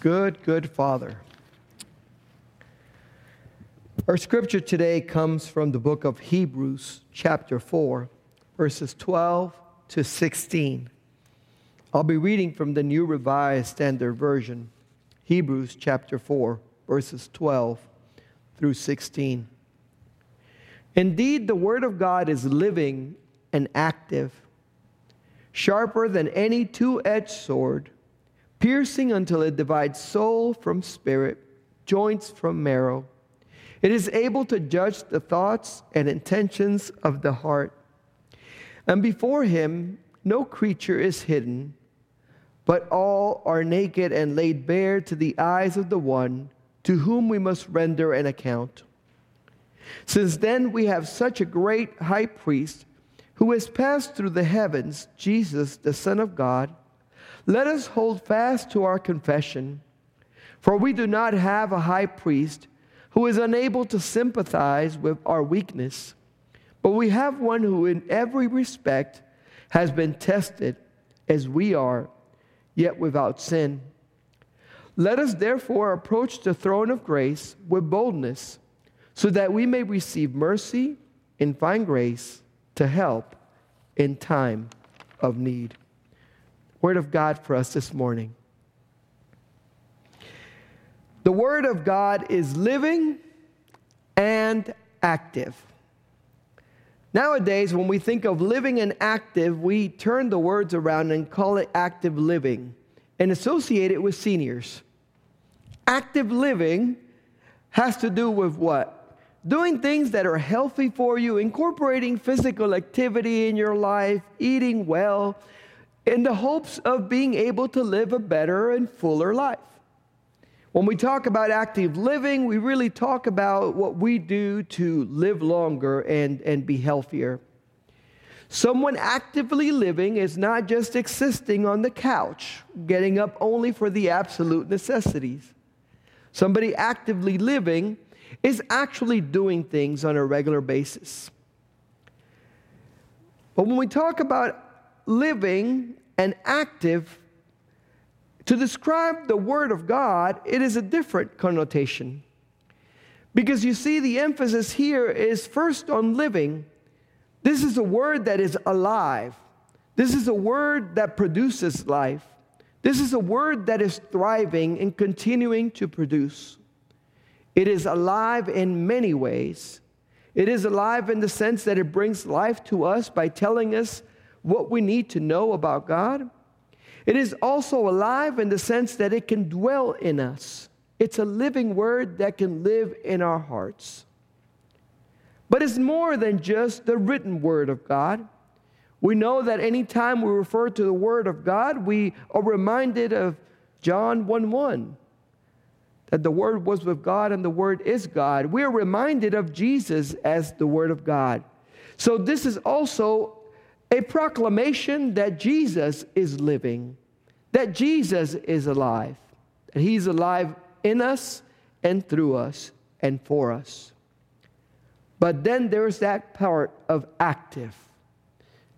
Good, good Father. Our scripture today comes from the book of Hebrews, chapter 4, verses 12 to 16. I'll be reading from the New Revised Standard Version, Hebrews chapter 4, verses 12 through 16. Indeed, the Word of God is living and active, sharper than any two edged sword, piercing until it divides soul from spirit, joints from marrow. It is able to judge the thoughts and intentions of the heart. And before him, no creature is hidden, but all are naked and laid bare to the eyes of the one to whom we must render an account. Since then, we have such a great high priest who has passed through the heavens, Jesus, the Son of God. Let us hold fast to our confession. For we do not have a high priest who is unable to sympathize with our weakness, but we have one who, in every respect, has been tested as we are, yet without sin. Let us therefore approach the throne of grace with boldness, so that we may receive mercy and find grace to help in time of need. Word of God for us this morning. The Word of God is living and active. Nowadays, when we think of living and active, we turn the words around and call it active living and associate it with seniors. Active living has to do with what? Doing things that are healthy for you, incorporating physical activity in your life, eating well, in the hopes of being able to live a better and fuller life. When we talk about active living, we really talk about what we do to live longer and, and be healthier. Someone actively living is not just existing on the couch, getting up only for the absolute necessities. Somebody actively living is actually doing things on a regular basis. But when we talk about living and active, to describe the Word of God, it is a different connotation. Because you see, the emphasis here is first on living. This is a word that is alive. This is a word that produces life. This is a word that is thriving and continuing to produce. It is alive in many ways. It is alive in the sense that it brings life to us by telling us what we need to know about God. It is also alive in the sense that it can dwell in us. It's a living word that can live in our hearts. But it's more than just the written word of God. We know that anytime we refer to the word of God, we are reminded of John 1 1, that the word was with God and the word is God. We are reminded of Jesus as the word of God. So this is also a proclamation that Jesus is living, that Jesus is alive, that he's alive in us and through us and for us. But then there's that part of active,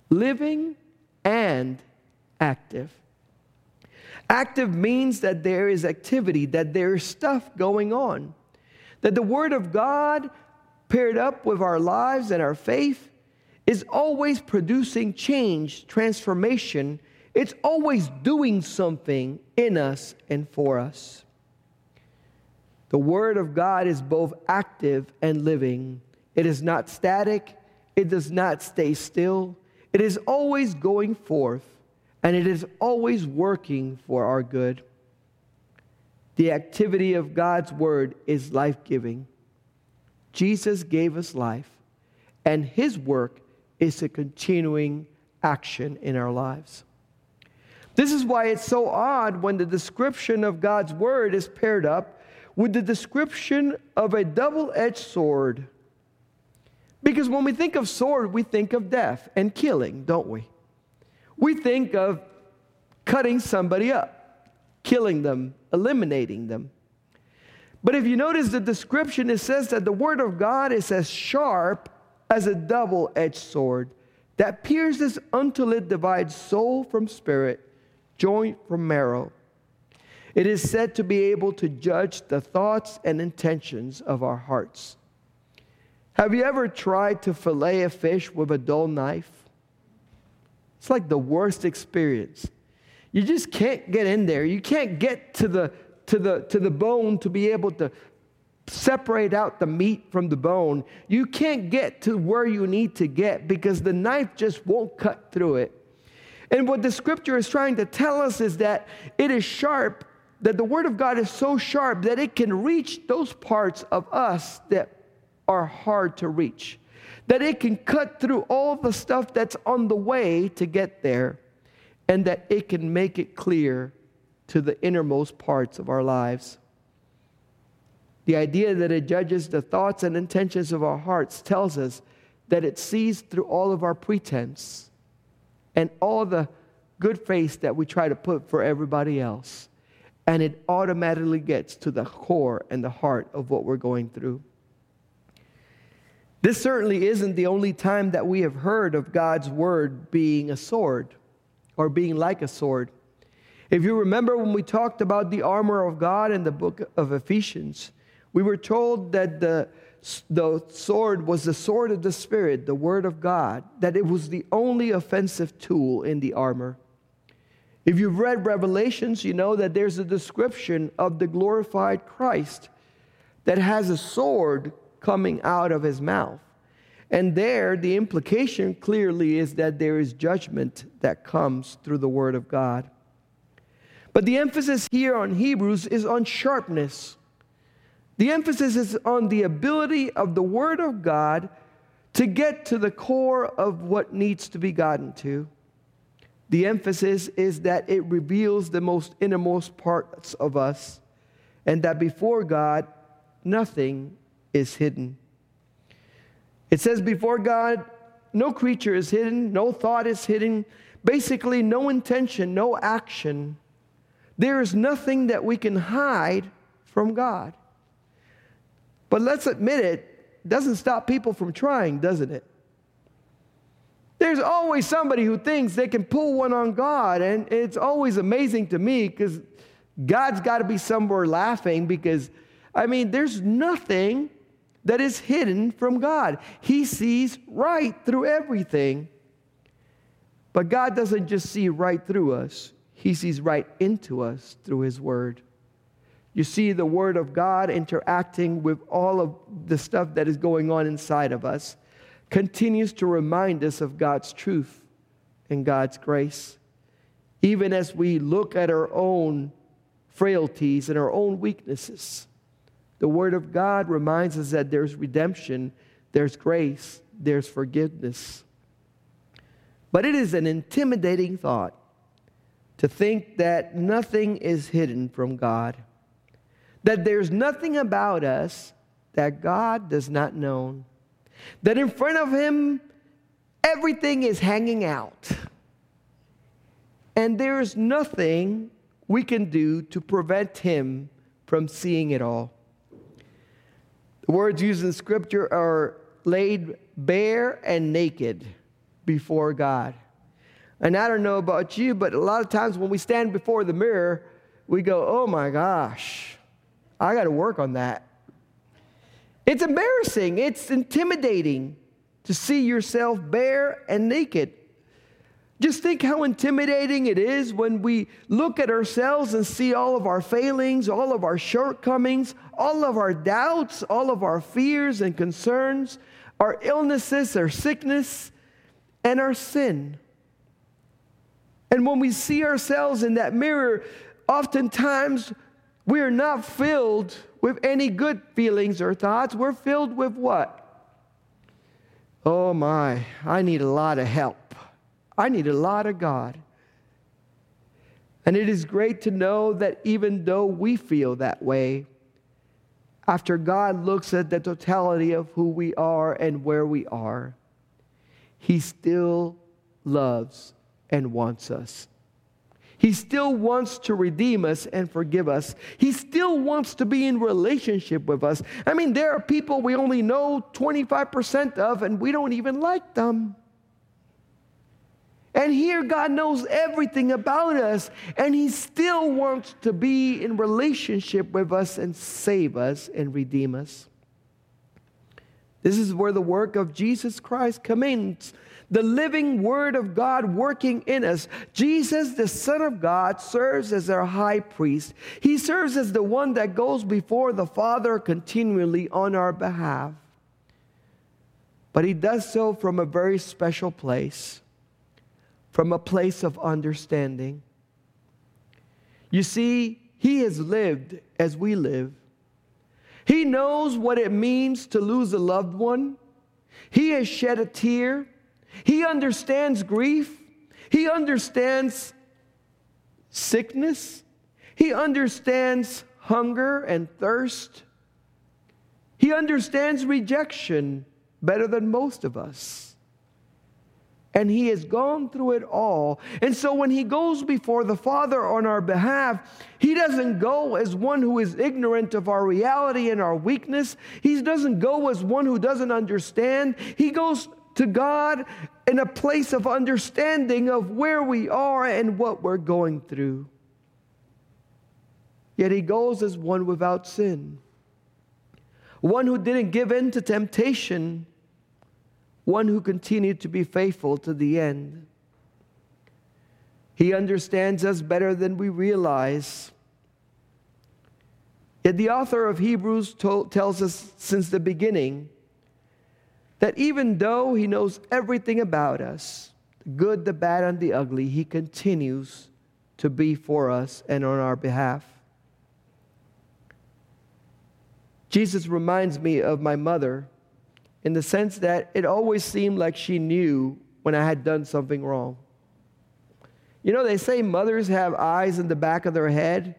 living and active. Active means that there is activity, that there is stuff going on, that the Word of God paired up with our lives and our faith is always producing change, transformation. It's always doing something in us and for us. The Word of God is both active and living. It is not static, it does not stay still. It is always going forth, and it is always working for our good. The activity of God's Word is life giving. Jesus gave us life, and His work is a continuing action in our lives. This is why it's so odd when the description of God's word is paired up with the description of a double edged sword. Because when we think of sword, we think of death and killing, don't we? We think of cutting somebody up, killing them, eliminating them. But if you notice the description, it says that the word of God is as sharp as a double edged sword that pierces until it divides soul from spirit, joint from marrow. It is said to be able to judge the thoughts and intentions of our hearts. Have you ever tried to fillet a fish with a dull knife? It's like the worst experience. You just can't get in there. You can't get to the, to the, to the bone to be able to separate out the meat from the bone. You can't get to where you need to get because the knife just won't cut through it. And what the scripture is trying to tell us is that it is sharp, that the word of God is so sharp that it can reach those parts of us that are hard to reach. That it can cut through all the stuff that's on the way to get there, and that it can make it clear to the innermost parts of our lives. The idea that it judges the thoughts and intentions of our hearts tells us that it sees through all of our pretense and all the good face that we try to put for everybody else. And it automatically gets to the core and the heart of what we're going through. This certainly isn't the only time that we have heard of God's word being a sword or being like a sword. If you remember when we talked about the armor of God in the book of Ephesians, we were told that the, the sword was the sword of the Spirit, the Word of God, that it was the only offensive tool in the armor. If you've read Revelations, you know that there's a description of the glorified Christ that has a sword coming out of his mouth. And there, the implication clearly is that there is judgment that comes through the Word of God. But the emphasis here on Hebrews is on sharpness. The emphasis is on the ability of the Word of God to get to the core of what needs to be gotten to. The emphasis is that it reveals the most innermost parts of us, and that before God, nothing is hidden. It says, before God, no creature is hidden, no thought is hidden, basically, no intention, no action. There is nothing that we can hide from God. But let's admit it, doesn't stop people from trying, doesn't it? There's always somebody who thinks they can pull one on God, and it's always amazing to me because God's got to be somewhere laughing because, I mean, there's nothing that is hidden from God. He sees right through everything. But God doesn't just see right through us, He sees right into us through His Word. You see the Word of God interacting with all of the stuff that is going on inside of us, continues to remind us of God's truth and God's grace. Even as we look at our own frailties and our own weaknesses, the Word of God reminds us that there's redemption, there's grace, there's forgiveness. But it is an intimidating thought to think that nothing is hidden from God that there's nothing about us that God does not know, that in front of Him, everything is hanging out. And there is nothing we can do to prevent Him from seeing it all. The words used in Scripture are laid bare and naked before God. And I don't know about you, but a lot of times when we stand before the mirror, we go, oh my gosh, I got to work on that. It's embarrassing, it's intimidating to see yourself bare and naked. Just think how intimidating it is when we look at ourselves and see all of our failings, all of our shortcomings, all of our doubts, all of our fears and concerns, our illnesses, our sickness, and our sin. And when we see ourselves in that mirror, oftentimes we are not filled with any good feelings or thoughts. We're filled with what? Oh my, I need a lot of help. I need a lot of God. And it is great to know that even though we feel that way, after God looks at the totality of who we are and where we are, He still loves and wants us. He still wants to redeem us and forgive us. He still wants to be in relationship with us. I mean, there are people we only know 25% of and we don't even like them. And here, God knows everything about us, and He still wants to be in relationship with us and save us and redeem us. This is where the work of Jesus Christ commends the living Word of God working in us. Jesus, the Son of God, serves as our high priest. He serves as the one that goes before the Father continually on our behalf. But He does so from a very special place, from a place of understanding. You see, He has lived as we live. He knows what it means to lose a loved one. He has shed a tear. He understands grief. He understands sickness. He understands hunger and thirst. He understands rejection better than most of us. And he has gone through it all. And so when he goes before the Father on our behalf, he doesn't go as one who is ignorant of our reality and our weakness. He doesn't go as one who doesn't understand. He goes to God in a place of understanding of where we are and what we're going through. Yet he goes as one without sin, one who didn't give in to temptation, one who continued to be faithful to the end. He understands us better than we realize. Yet the author of Hebrews tells us since the beginning that even though he knows everything about us, the good, the bad, and the ugly, he continues to be for us and on our behalf. Jesus reminds me of my mother in the sense that it always seemed like she knew when I had done something wrong. You know, they say mothers have eyes in the back of their head.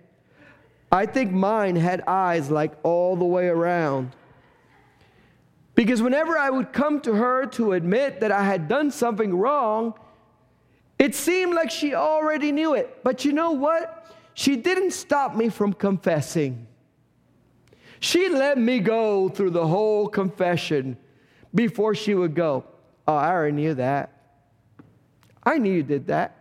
I think mine had eyes like all the way around. Because whenever I would come to her to admit that I had done something wrong, it seemed like she already knew it. But you know what? She didn't stop me from confessing. She let me go through the whole confession before she would go, Oh, I already knew that. I knew you did that.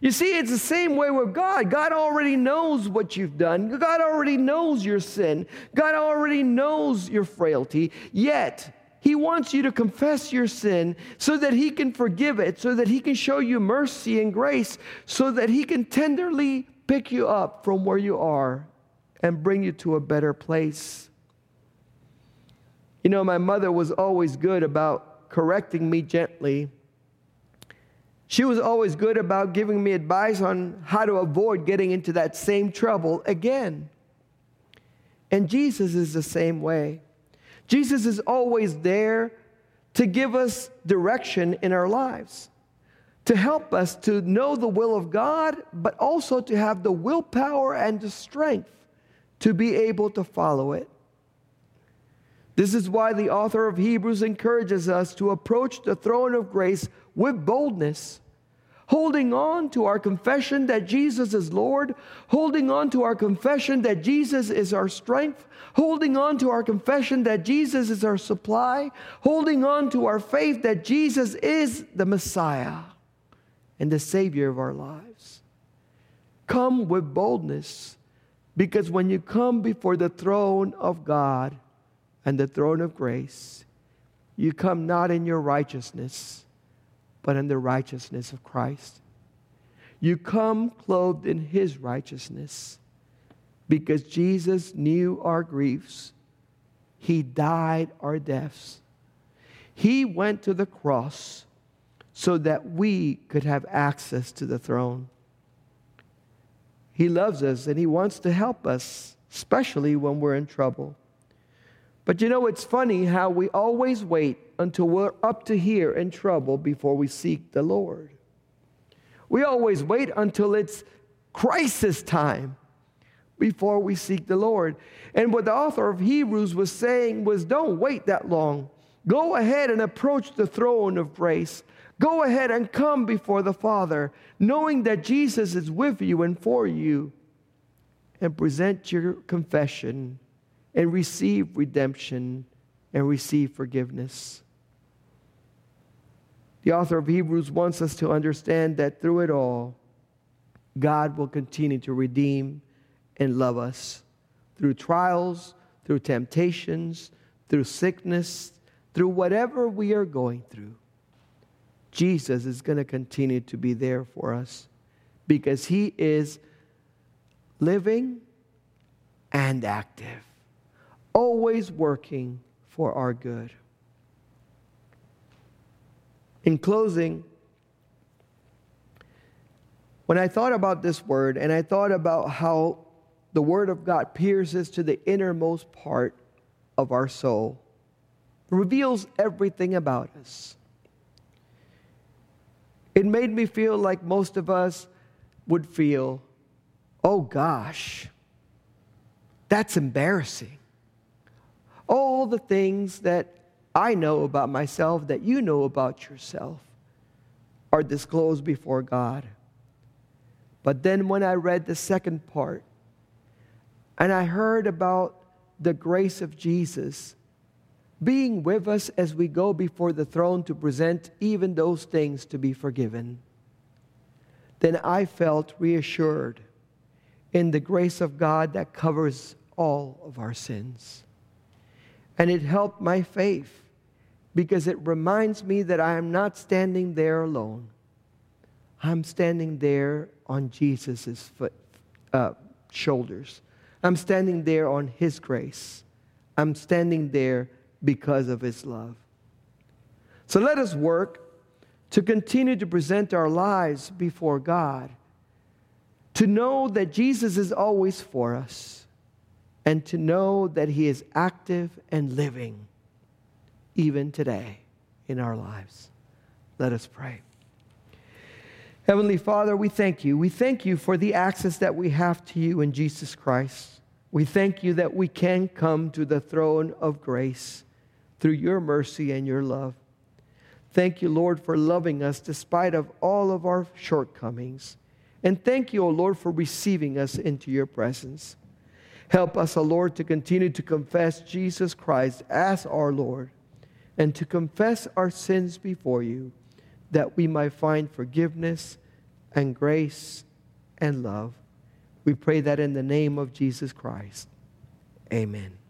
You see, it's the same way with God. God already knows what you've done. God already knows your sin. God already knows your frailty. Yet, He wants you to confess your sin so that He can forgive it, so that He can show you mercy and grace, so that He can tenderly pick you up from where you are and bring you to a better place. You know, my mother was always good about correcting me gently she was always good about giving me advice on how to avoid getting into that same trouble again. And Jesus is the same way. Jesus is always there to give us direction in our lives, to help us to know the will of God, but also to have the willpower and the strength to be able to follow it. This is why the author of Hebrews encourages us to approach the throne of grace with boldness, holding on to our confession that Jesus is Lord, holding on to our confession that Jesus is our strength, holding on to our confession that Jesus is our supply, holding on to our faith that Jesus is the Messiah and the Savior of our lives. Come with boldness, because when you come before the throne of God and the throne of grace, you come not in your righteousness but in the righteousness of Christ. You come clothed in his righteousness because Jesus knew our griefs. He died our deaths. He went to the cross so that we could have access to the throne. He loves us and He wants to help us, especially when we're in trouble. But you know, it's funny how we always wait until we're up to here in trouble before we seek the Lord. We always wait until it's crisis time before we seek the Lord. And what the author of Hebrews was saying was don't wait that long. Go ahead and approach the throne of grace. Go ahead and come before the Father, knowing that Jesus is with you and for you, and present your confession and receive redemption and receive forgiveness. The author of Hebrews wants us to understand that through it all, God will continue to redeem and love us through trials, through temptations, through sickness, through whatever we are going through. Jesus is going to continue to be there for us because he is living and active, always working for our good. In closing, when I thought about this word and I thought about how the word of God pierces to the innermost part of our soul, reveals everything about us. It made me feel like most of us would feel, oh gosh, that's embarrassing. All the things that I know about myself, that you know about yourself, are disclosed before God. But then when I read the second part, and I heard about the grace of Jesus being with us as we go before the throne to present even those things to be forgiven, then I felt reassured in the grace of God that covers all of our sins. And it helped my faith because it reminds me that I am not standing there alone. I'm standing there on Jesus' foot, uh, shoulders. I'm standing there on His grace. I'm standing there because of His love. So let us work to continue to present our lives before God, to know that Jesus is always for us, and to know that He is active and living even today in our lives. Let us pray. Heavenly Father, we thank you. We thank you for the access that we have to you in Jesus Christ. We thank you that we can come to the throne of grace through your mercy and your love. Thank you, Lord, for loving us despite of all of our shortcomings. And thank you, O Lord, for receiving us into your presence. Help us, O Lord, to continue to confess Jesus Christ as our Lord and to confess our sins before you, that we might find forgiveness and grace and love. We pray that in the name of Jesus Christ. Amen.